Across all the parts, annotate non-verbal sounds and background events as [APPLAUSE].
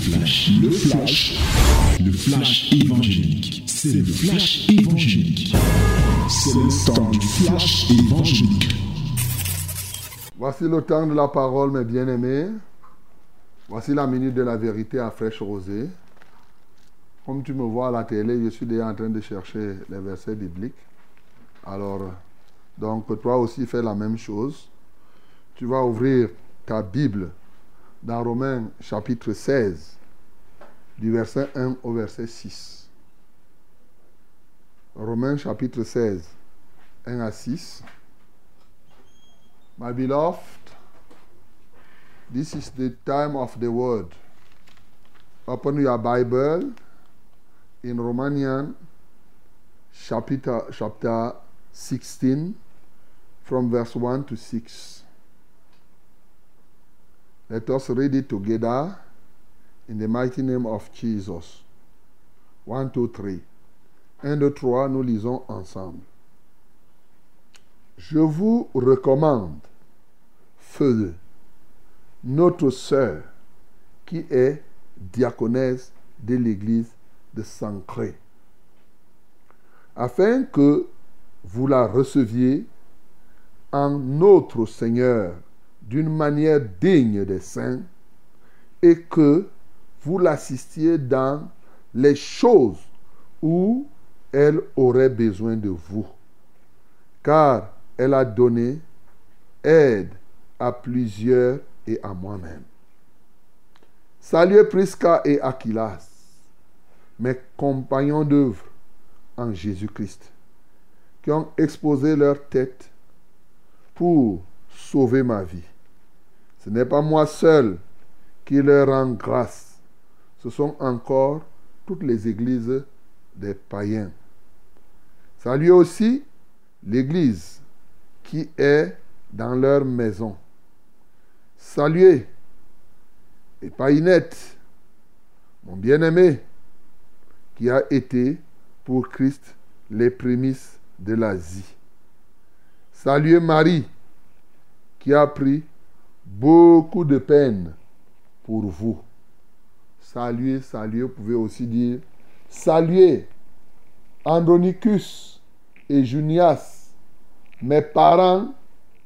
flash, le flash, le flash évangélique. C'est le flash évangélique. C'est le temps du flash évangélique. Voici le temps de la parole, mes bien-aimés. Voici la minute de la vérité à fraîche rosée. Comme tu me vois à la télé, je suis déjà en train de chercher les versets bibliques. Alors, donc toi aussi fais la même chose. Tu vas ouvrir ta Bible dans Romains chapitre 16, du verset 1 au verset 6. Romains chapitre 16, 1 à 6. My beloved, this is the time of the word. Open your Bible in Romanian chapter, chapter 16 from verse 1 to 6. Let us read it together in the mighty name of Jesus. 1, 2, 3. 1, 2, 3, nous lisons ensemble. Je vous recommande, feu, notre sœur, qui est diaconesse de l'église de Sancré, afin que vous la receviez en notre Seigneur d'une manière digne des saints et que vous l'assistiez dans les choses où elle aurait besoin de vous. Car elle a donné aide à plusieurs et à moi-même. Saluez Prisca et Aquilas, mes compagnons d'œuvre en Jésus-Christ, qui ont exposé leur tête pour sauver ma vie. Ce n'est pas moi seul qui leur rend grâce. Ce sont encore toutes les églises des païens. Saluez aussi l'église qui est dans leur maison. Saluez et païnette, mon bien-aimé, qui a été pour Christ les prémices de l'Asie. Saluez Marie, qui a pris beaucoup de peine pour vous. Saluez, saluez, vous pouvez aussi dire saluez Andronicus et Junias, mes parents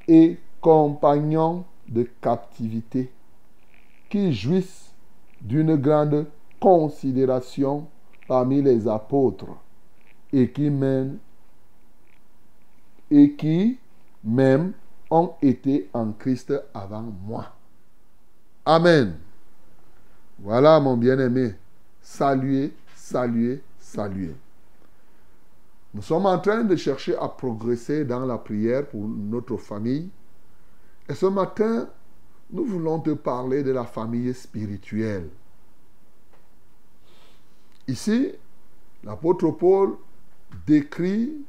et compagnons de captivité, qui jouissent d'une grande considération parmi les apôtres et qui mènent et qui même ont été en Christ avant moi. Amen. Voilà mon bien-aimé. Saluez, saluez, saluez. Nous sommes en train de chercher à progresser dans la prière pour notre famille. Et ce matin, nous voulons te parler de la famille spirituelle. Ici, l'apôtre Paul décrit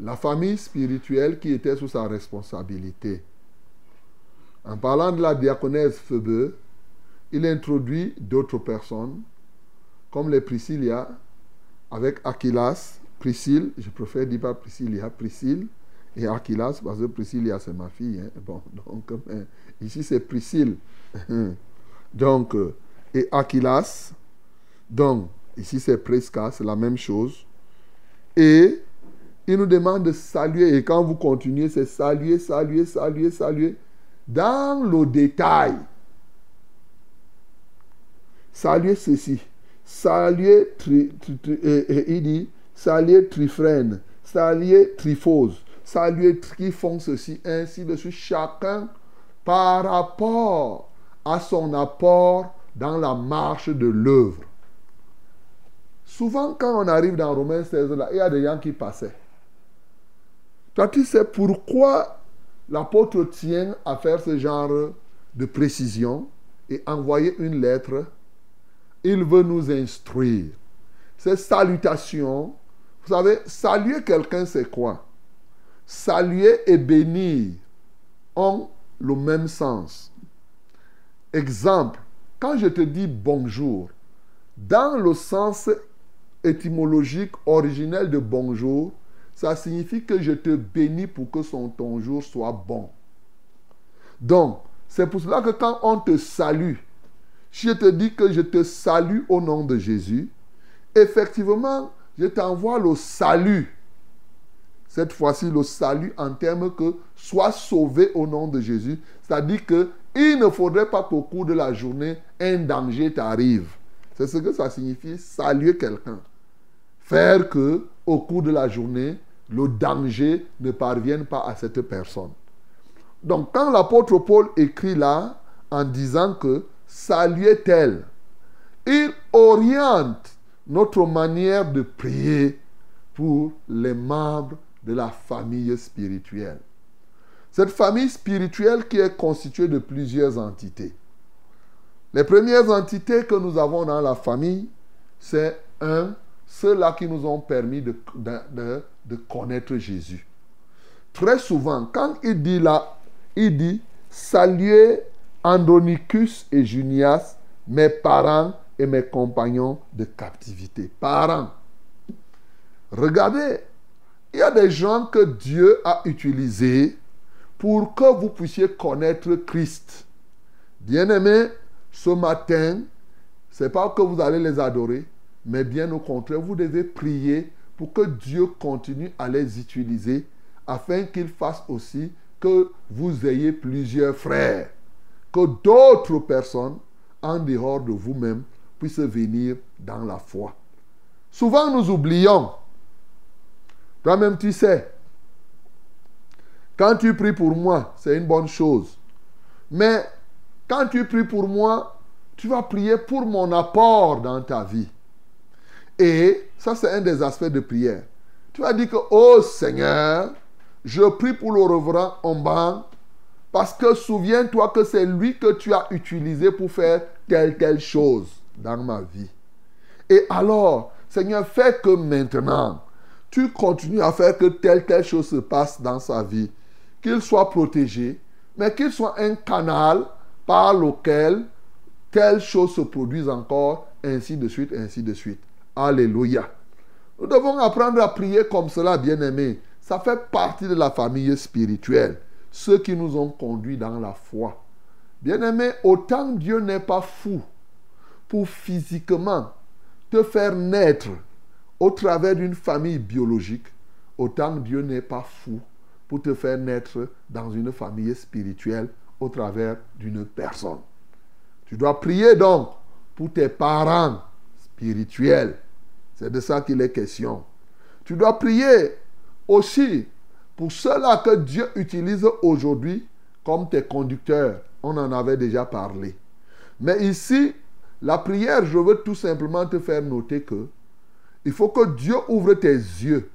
la famille spirituelle qui était sous sa responsabilité. En parlant de la diaconesse Phoebe, il introduit d'autres personnes, comme les Priscilla, avec Aquilas, Priscille, je préfère dire pas Priscilla, Priscille et Aquilas, parce que Priscilla c'est ma fille. Hein. Bon, [LAUGHS] donc, euh, ici c'est Priscille. [LAUGHS] donc, euh, et Aquilas, donc, ici c'est Presca, c'est la même chose. Et il nous demande de saluer. Et quand vous continuez, c'est saluer, saluer, saluer, saluer. Dans le détail. Saluer ceci. Saluer, tri, et, il dit, saluer Trifrène, saluer Triphose, saluer qui font ceci, ainsi de suite. Chacun par rapport à son apport dans la marche de l'œuvre. Souvent, quand on arrive dans Romains 16, là, il y a des gens qui passaient. Tu sais pourquoi l'apôtre tient à faire ce genre de précision et envoyer une lettre Il veut nous instruire. Ces salutations, vous savez, saluer quelqu'un, c'est quoi? Saluer et bénir ont le même sens. Exemple, quand je te dis bonjour, dans le sens étymologique originel de bonjour, ça signifie que je te bénis pour que son, ton jour soit bon. Donc, c'est pour cela que quand on te salue, je te dis que je te salue au nom de Jésus, effectivement, je t'envoie le salut. Cette fois-ci, le salut en termes que sois sauvé au nom de Jésus. C'est-à-dire que il ne faudrait pas qu'au cours de la journée, un danger t'arrive. C'est ce que ça signifie, saluer quelqu'un. Faire que, au cours de la journée, le danger ne parvienne pas à cette personne. Donc, quand l'apôtre Paul écrit là, en disant que saluer tel, il oriente notre manière de prier pour les membres de la famille spirituelle. Cette famille spirituelle qui est constituée de plusieurs entités. Les premières entités que nous avons dans la famille, c'est un, ceux-là qui nous ont permis de, connaître Jésus. Très souvent, quand il dit là, il dit saluer Andronicus et Junias, mes parents et mes compagnons de captivité. Parents. Regardez, il y a des gens que Dieu a utilisés pour que vous puissiez connaître Christ. Bien-aimés, ce matin, ce n'est pas que vous allez les adorer, mais bien au contraire, vous devez prier pour que Dieu continue à les utiliser afin qu'il fasse aussi que vous ayez plusieurs frères, que d'autres personnes en dehors de vous-même puissent venir dans la foi. Souvent nous oublions. Toi-même tu sais, quand tu pries pour moi, c'est une bonne chose. Mais quand tu pries pour moi, tu vas prier pour mon apport dans ta vie. Et ça, c'est un des aspects de prière. Tu vas dire que, oh Seigneur, je prie pour le reverend Omban parce que souviens-toi que c'est lui que tu as utilisé pour faire telle, telle chose dans ma vie. Et alors, Seigneur, fais que maintenant, tu continues à faire que telle, telle chose se passe dans sa vie qu'il soit protégé, mais qu'il soit un canal par lequel telle chose se produise encore, ainsi de suite, ainsi de suite. Alléluia. Nous devons apprendre à prier comme cela, bien-aimés. Ça fait partie de la famille spirituelle. Ceux qui nous ont conduits dans la foi. Bien-aimés, autant Dieu n'est pas fou pour physiquement te faire naître au travers d'une famille biologique, autant Dieu n'est pas fou pour te faire naître dans une famille spirituelle au travers d'une personne. Tu dois prier donc pour tes parents spirituels. C'est de ça qu'il est question. Tu dois prier aussi pour ceux-là que Dieu utilise aujourd'hui comme tes conducteurs. On en avait déjà parlé. Mais ici, la prière, je veux tout simplement te faire noter que il faut que Dieu ouvre tes yeux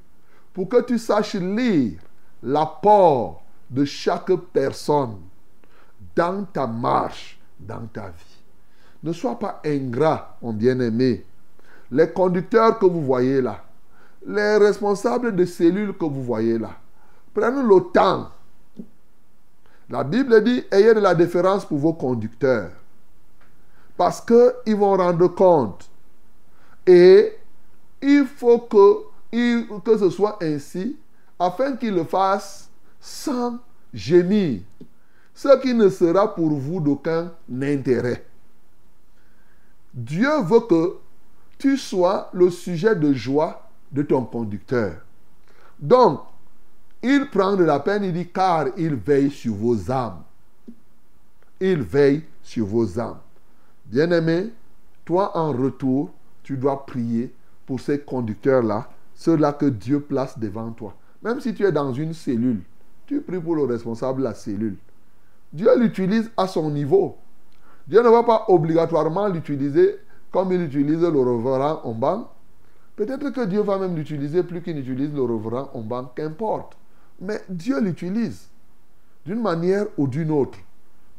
pour que tu saches lire l'apport de chaque personne dans ta marche, dans ta vie. Ne sois pas ingrat, mon bien-aimé. Les conducteurs que vous voyez là, les responsables de cellules que vous voyez là, prenez le temps. La Bible dit, ayez de la déférence pour vos conducteurs. Parce qu'ils vont rendre compte. Et il faut que, que ce soit ainsi afin qu'il le fasse sans gémir, ce qui ne sera pour vous d'aucun intérêt. Dieu veut que tu sois le sujet de joie de ton conducteur. Donc, il prend de la peine, il dit, car il veille sur vos âmes. Il veille sur vos âmes. Bien-aimé, toi en retour, tu dois prier pour ces conducteurs-là, ceux-là que Dieu place devant toi. Même si tu es dans une cellule, tu pries pour le responsable de la cellule. Dieu l'utilise à son niveau. Dieu ne va pas obligatoirement l'utiliser comme il utilise le reverend Omban. Peut-être que Dieu va même l'utiliser plus qu'il n'utilise le reverend Omban, qu'importe. Mais Dieu l'utilise d'une manière ou d'une autre.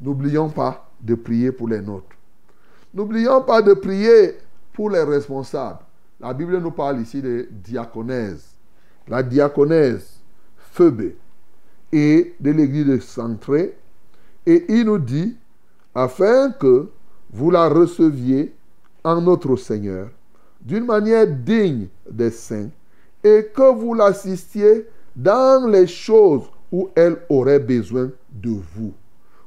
N'oublions pas de prier pour les nôtres. N'oublions pas de prier pour les responsables. La Bible nous parle ici de diaconèse la diaconèse Phoebe et de l'église de Centré. Et il nous dit, afin que vous la receviez en notre Seigneur d'une manière digne des saints et que vous l'assistiez dans les choses où elle aurait besoin de vous.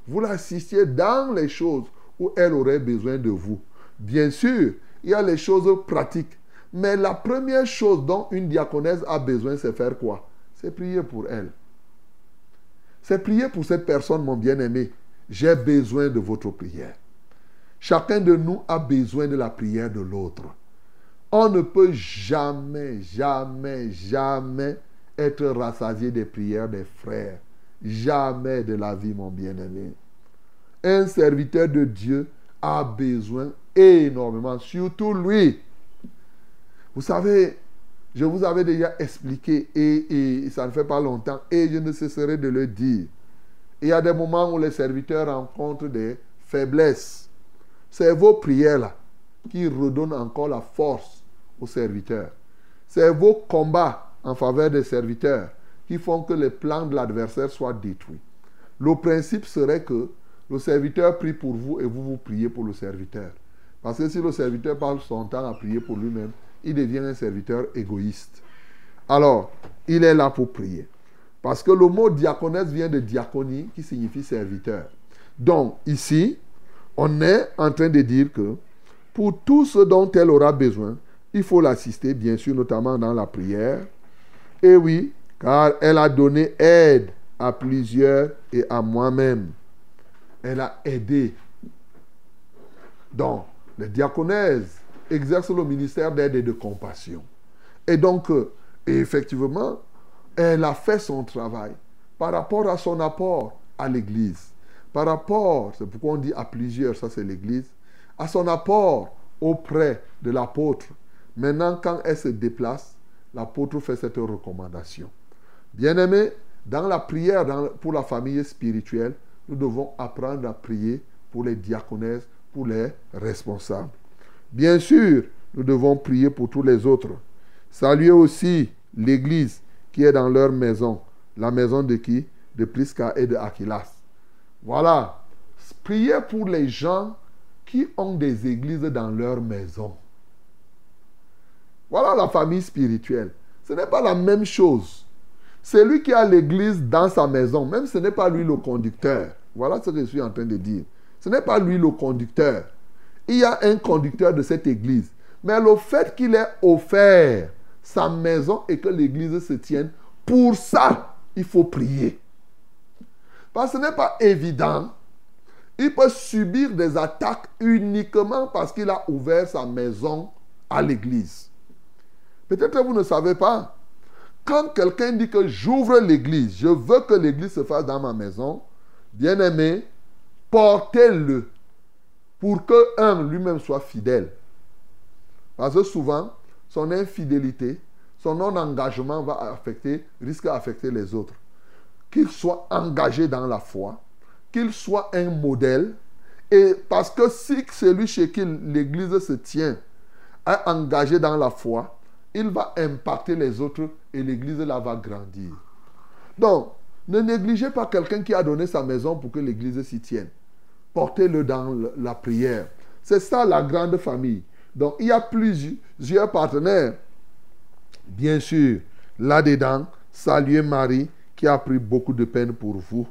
Vous l'assistiez dans les choses où elle aurait besoin de vous. Bien sûr, il y a les choses pratiques. Mais la première chose dont une diaconesse a besoin, c'est faire quoi? C'est prier pour elle. C'est prier pour cette personne, mon bien-aimé. J'ai besoin de votre prière. Chacun de nous a besoin de la prière de l'autre. On ne peut jamais, jamais, jamais être rassasié des prières des frères. Jamais de la vie, mon bien-aimé. Un serviteur de Dieu a besoin énormément, surtout lui. Vous savez, je vous avais déjà expliqué et, ça ne fait pas longtemps et je ne cesserai de le dire. Il y a des moments où les serviteurs rencontrent des faiblesses. C'est vos prières-là qui redonnent encore la force aux serviteurs. C'est vos combats en faveur des serviteurs qui font que les plans de l'adversaire soient détruits. Le principe serait que le serviteur prie pour vous et vous vous priez pour le serviteur. Parce que si le serviteur passe son temps à prier pour lui-même, il devient un serviteur égoïste. Alors, il est là pour prier. Parce que le mot diaconesse vient de diaconie qui signifie serviteur. Donc, ici, on est en train de dire que pour tout ce dont elle aura besoin, il faut l'assister, bien sûr, notamment dans la prière. Et oui, car elle a donné aide à plusieurs et à moi-même. Elle a aidé. Donc, les diaconesses exercent le ministère d'aide et de compassion. Et donc, euh, effectivement, elle a fait son travail par rapport à son apport à l'Église. Par rapport, c'est pourquoi on dit à plusieurs, ça c'est l'Église, à son apport auprès de l'apôtre. Maintenant, quand elle se déplace, l'apôtre fait cette recommandation. Bien-aimés, dans la prière pour la famille spirituelle, nous devons apprendre à prier pour les diaconesses, pour les responsables. Bien sûr, nous devons prier pour tous les autres. Saluer aussi l'Église qui est dans leur maison. La maison de qui? De Prisca et de Aquilas. Voilà. Priez pour les gens qui ont des églises dans leur maison. Voilà la famille spirituelle. Ce n'est pas la même chose. C'est lui qui a l'église dans sa maison, même ce n'est pas lui le conducteur. Voilà ce que je suis en train de dire. Ce n'est pas lui le conducteur. Il y a un conducteur de cette église. Mais le fait qu'il ait offert sa maison et que l'église se tienne, pour ça, il faut prier. Parce que ce n'est pas évident. Il peut subir des attaques uniquement parce qu'il a ouvert sa maison à l'église. Peut-être vous ne savez pas. Quand quelqu'un dit que j'ouvre l'église, je veux que l'église se fasse dans ma maison, bien aimé, portez-le pour que un lui-même soit fidèle. Parce que souvent, son infidélité, son non-engagement va affecter, risque d'affecter les autres. Qu'il soit engagé dans la foi, qu'il soit un modèle, et parce que si celui chez qui l'Église se tient est engagé dans la foi, il va impacter les autres et l'Église là va grandir. Donc, ne négligez pas quelqu'un qui a donné sa maison pour que l'Église s'y tienne. Portez-le dans la prière. C'est ça la grande famille. Donc, il y a plusieurs partenaires. Bien sûr, là-dedans, saluez Marie qui a pris beaucoup de peine pour vous.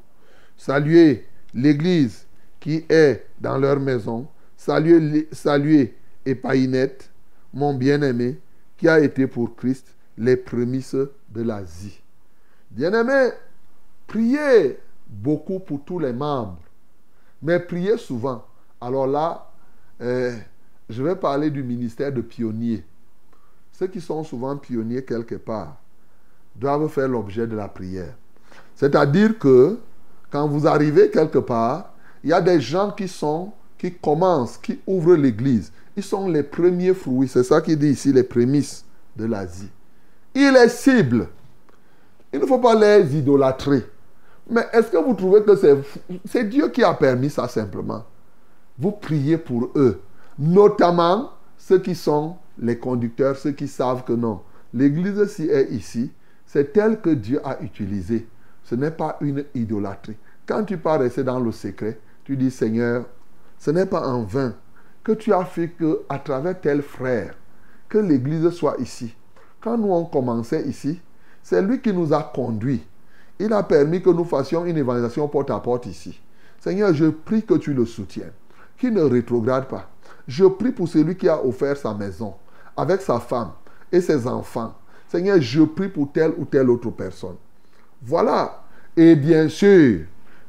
Saluez l'Église qui est dans leur maison. Saluez, saluez Epaïnette, mon bien-aimé, qui a été pour Christ les prémices de l'Asie. Bien-aimé, priez beaucoup pour tous les membres, mais priez souvent. Alors là, euh, je vais parler du ministère de pionniers. Ceux qui sont souvent pionniers quelque part doivent faire l'objet de la prière. C'est-à-dire que quand vous arrivez quelque part, il y a des gens qui sont, qui commencent, qui ouvrent l'église. Ils sont les premiers fruits. C'est ça qui dit ici les prémices de l'Asie. Il est cible. Il ne faut pas les idolâtrer. Mais est-ce que vous trouvez que c'est Dieu qui a permis ça simplement Vous priez pour eux. Notamment ceux qui sont les conducteurs, ceux qui savent que non. L'église, si est ici, c'est elle que Dieu a utilisée. Ce n'est pas une idolâtrie. Quand tu pars rester dans le secret, tu dis Seigneur, ce n'est pas en vain que tu as fait que à travers tel frère, que l'église soit ici. Quand nous on commençait ici, c'est lui qui nous a conduits. Il a permis que nous fassions une évangélisation porte à porte ici. Seigneur, je prie que tu le soutiennes. qui ne rétrograde pas. Je prie pour celui qui a offert sa maison avec sa femme et ses enfants. Seigneur, je prie pour telle ou telle autre personne. Voilà. Et bien sûr,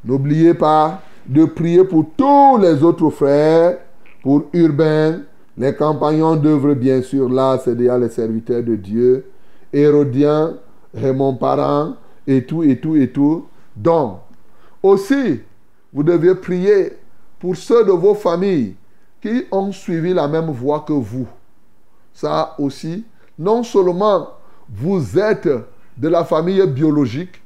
n'oubliez pas de prier pour tous les autres frères, pour Urbain, les compagnons d'œuvre, bien sûr, là, c'est déjà les serviteurs de Dieu, Hérodien, mon parent, et tout, et tout, et tout. Donc, aussi, vous devez prier pour ceux de vos familles qui ont suivi la même voie que vous. Ça aussi, non seulement vous êtes de la famille biologique,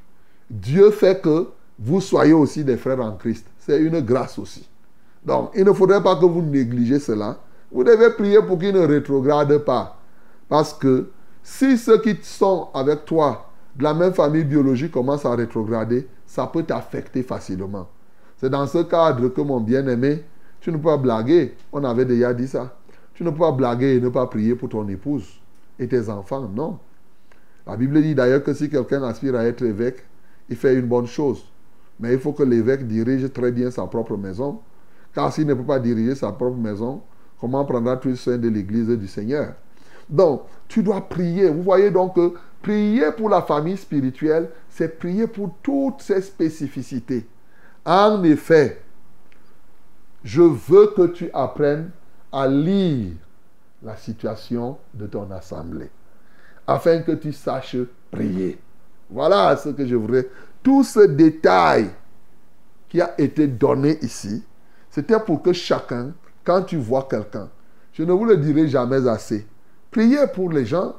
Dieu fait que vous soyez aussi des frères en Christ. C'est une grâce aussi. Donc, il ne faudrait pas que vous négligez cela. Vous devez prier pour qu'ils ne rétrogradent pas. Parce que si ceux qui sont avec toi de la même famille biologique commencent à rétrograder, ça peut t'affecter facilement. C'est dans ce cadre que mon bien-aimé, tu ne peux pas blaguer. On avait déjà dit ça. Tu ne peux pas blaguer et ne pas prier pour ton épouse et tes enfants. Non. La Bible dit d'ailleurs que si quelqu'un aspire à être évêque, il fait une bonne chose. Mais il faut que l'évêque dirige très bien sa propre maison. Car s'il ne peut pas diriger sa propre maison, comment prendra-t-il soin de l'église du Seigneur? Donc, tu dois prier. Vous voyez donc que prier pour la famille spirituelle, c'est prier pour toutes ces spécificités. En effet, je veux que tu apprennes à lire la situation de ton assemblée, afin que tu saches prier. Voilà ce que je voudrais. Tout ce détail qui a été donné ici, c'était pour que chacun, quand tu vois quelqu'un, je ne vous le dirai jamais assez, priez pour les gens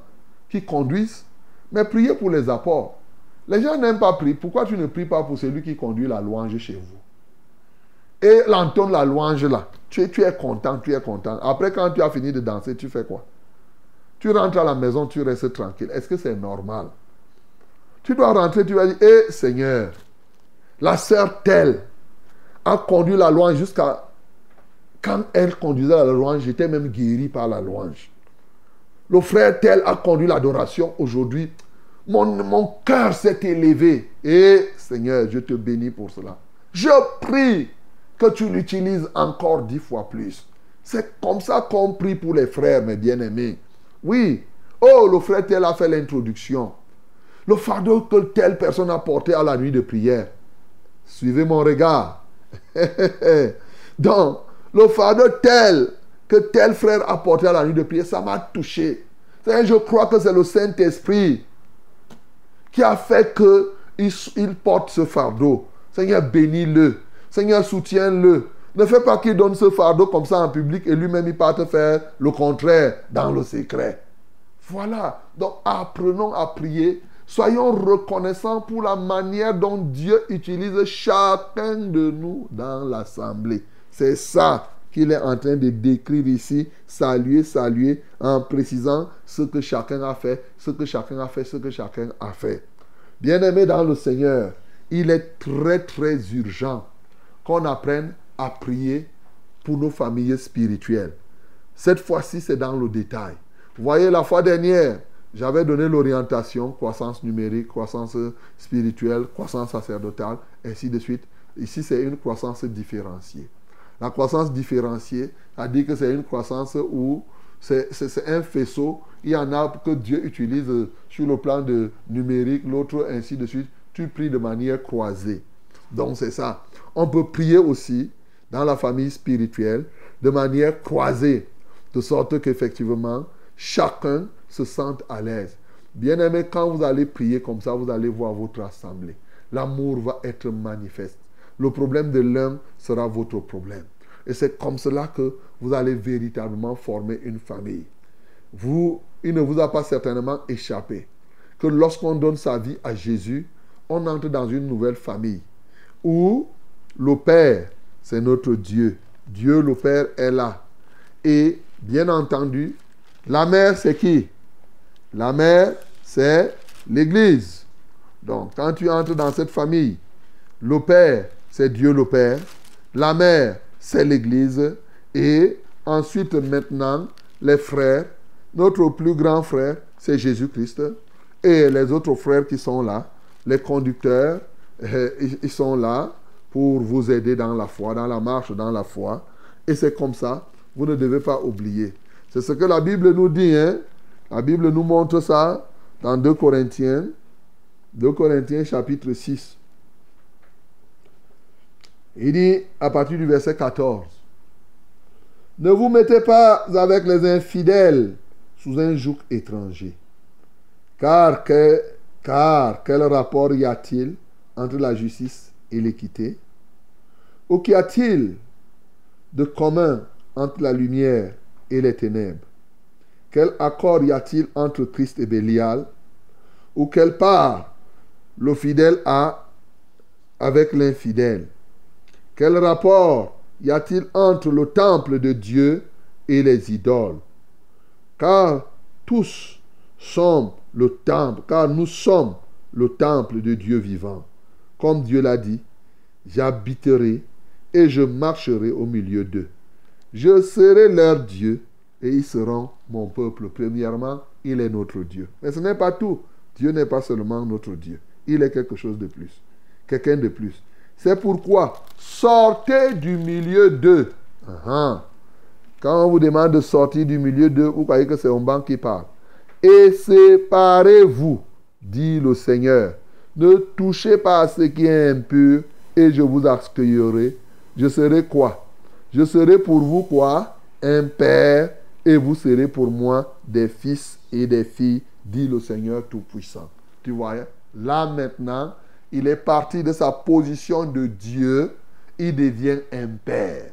qui conduisent, mais priez pour les apports. Les gens n'aiment pas prier. Pourquoi tu ne pries pas pour celui qui conduit la louange chez vous? Et l'entonne la louange là. Tu, tu es content, tu es content. Après, quand tu as fini de danser, tu fais quoi? Tu rentres à la maison, tu restes tranquille. Est-ce que c'est normal? Tu dois rentrer, tu vas dire, hé Seigneur, la sœur telle a conduit la louange jusqu'à... Quand elle conduisait la louange, j'étais même guéri par la louange. Le frère tel a conduit l'adoration aujourd'hui. Mon, mon cœur s'est élevé. Et Seigneur, je te bénis pour cela. Je prie que tu l'utilises encore dix fois plus. C'est comme ça qu'on prie pour les frères, mes bien-aimés. Oui. Oh, le frère tel a fait l'introduction. Le fardeau que telle personne a porté à la nuit de prière. Suivez mon regard. [LAUGHS] Donc, le fardeau tel que tel frère a porté à la nuit de prière, ça m'a touché. Je crois que c'est le Saint-Esprit qui a fait qu'il il porte ce fardeau. Seigneur, bénis-le. Seigneur, soutiens-le. Ne fais pas qu'il donne ce fardeau comme ça en public et lui-même il parte faire le contraire dans le secret. Voilà. Donc apprenons à prier. Soyons reconnaissants pour la manière dont Dieu utilise chacun de nous dans l'assemblée. C'est ça qu'il est en train de décrire ici, saluer, saluer, en précisant ce que chacun a fait, ce que chacun a fait, ce que chacun a fait. Bien-aimé dans le Seigneur, il est très, très urgent qu'on apprenne à prier pour nos familles spirituelles. Cette fois-ci, c'est dans le détail. Vous voyez, la fois dernière, j'avais donné l'orientation, croissance numérique, croissance spirituelle, croissance sacerdotale, ainsi de suite. Ici, c'est une croissance différenciée. La croissance différenciée a dit que c'est une croissance où c'est un faisceau. Il y en a que Dieu utilise sur le plan de numérique, l'autre ainsi de suite. Tu pries de manière croisée. Donc c'est ça. On peut prier aussi dans la famille spirituelle de manière croisée, de sorte qu'effectivement, chacun se sente à l'aise. Bien aimé, quand vous allez prier comme ça, vous allez voir votre assemblée. L'amour va être manifeste. Le problème de l'un sera votre problème. Et c'est comme cela que vous allez véritablement former une famille. Vous, il ne vous a pas certainement échappé que lorsqu'on donne sa vie à Jésus, on entre dans une nouvelle famille où le Père, c'est notre Dieu. Dieu le Père est là. Et bien entendu, la mère, c'est qui? La mère, c'est l'Église. Donc, quand tu entres dans cette famille, le Père, c'est Dieu le Père. La mère, c'est l'Église. Et ensuite, maintenant, les frères. Notre plus grand frère, c'est Jésus-Christ. Et les autres frères qui sont là, les conducteurs, [LAUGHS] ils sont là pour vous aider dans la foi, dans la marche, dans la foi. Et c'est comme ça, vous ne devez pas oublier. C'est ce que la Bible nous dit. Hein? La Bible nous montre ça dans 2 Corinthiens. 2 Corinthiens chapitre 6. Il dit à partir du verset 14. Ne vous mettez pas avec les infidèles sous un joug étranger. Car, car quel rapport y a-t-il entre la justice l'équité. Ou qu'y a-t-il de commun entre la lumière et les ténèbres? Quel accord y a-t-il entre Christ et Bélial? Ou quelle part le fidèle a avec l'infidèle? Quel rapport y a-t-il entre le temple de Dieu et les idoles? Car tous sommes le temple, car nous sommes le temple de Dieu vivant. Comme Dieu l'a dit, j'habiterai et je marcherai au milieu d'eux. Je serai leur Dieu et ils seront mon peuple. Premièrement, il est notre Dieu. Mais ce n'est pas tout. Dieu n'est pas seulement notre Dieu. Il est quelque chose de plus. Quelqu'un de plus. C'est pourquoi sortez du milieu d'eux. Quand on vous demande de sortir du milieu d'eux, vous croyez que c'est un banc qui parle. Et séparez-vous, dit le Seigneur. Ne touchez pas à ce qui est impur et je vous accueillerai. Je serai quoi? Je serai pour vous quoi? Un père et vous serez pour moi des fils et des filles, dit le Seigneur Tout-Puissant. Tu vois, là maintenant, il est parti de sa position de Dieu, il devient un père.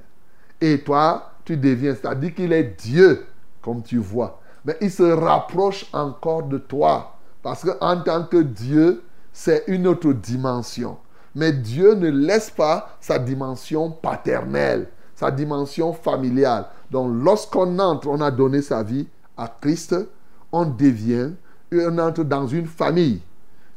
Et toi, tu deviens, c'est-à-dire qu'il est Dieu, comme tu vois. Mais il se rapproche encore de toi. Parce qu'en tant que Dieu, c'est une autre dimension. Mais Dieu ne laisse pas sa dimension paternelle, sa dimension familiale. Donc lorsqu'on entre, on a donné sa vie à Christ, on devient, on entre dans une famille.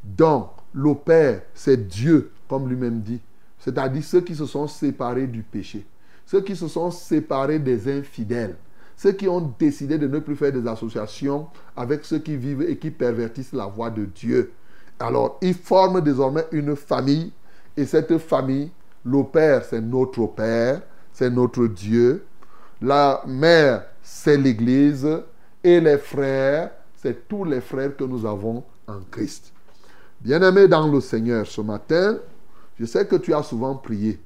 Donc le Père, c'est Dieu, comme lui-même dit. C'est-à-dire ceux qui se sont séparés du péché. Ceux qui se sont séparés des infidèles. Ceux qui ont décidé de ne plus faire des associations avec ceux qui vivent et qui pervertissent la voie de Dieu. Alors, ils forment désormais une famille. Et cette famille, le Père, c'est notre Père, c'est notre Dieu. La mère, c'est l'Église. Et les frères, c'est tous les frères que nous avons en Christ. Bien-aimé dans le Seigneur, ce matin, je sais que tu as souvent prié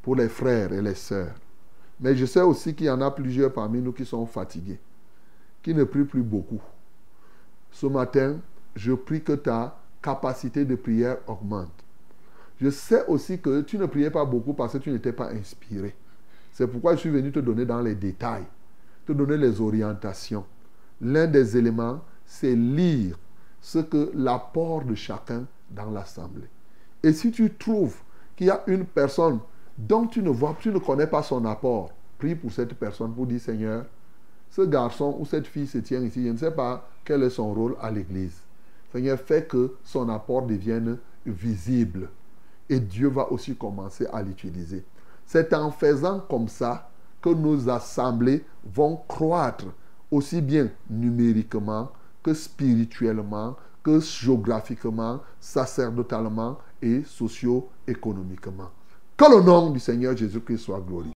pour les frères et les sœurs. Mais je sais aussi qu'il y en a plusieurs parmi nous qui sont fatigués, qui ne prient plus beaucoup. Ce matin, je prie que ta capacité de prière augmente. Je sais aussi que tu ne priais pas beaucoup parce que tu n'étais pas inspiré. C'est pourquoi je suis venu te donner dans les détails, te donner les orientations. L'un des éléments, c'est lire ce que l'apport de chacun dans l'assemblée. Et si tu trouves qu'il y a une personne dont tu ne vois, tu ne connais pas son apport, prie pour cette personne pour dire Seigneur, ce garçon ou cette fille se tient ici, je ne sais pas quel est son rôle à l'église. Seigneur, fais que son apport devienne visible. Et Dieu va aussi commencer à l'utiliser. C'est en faisant comme ça que nos assemblées vont croître aussi bien numériquement que spirituellement, que géographiquement, sacerdotalement et socio-économiquement. Que le nom du Seigneur Jésus-Christ soit glorifié.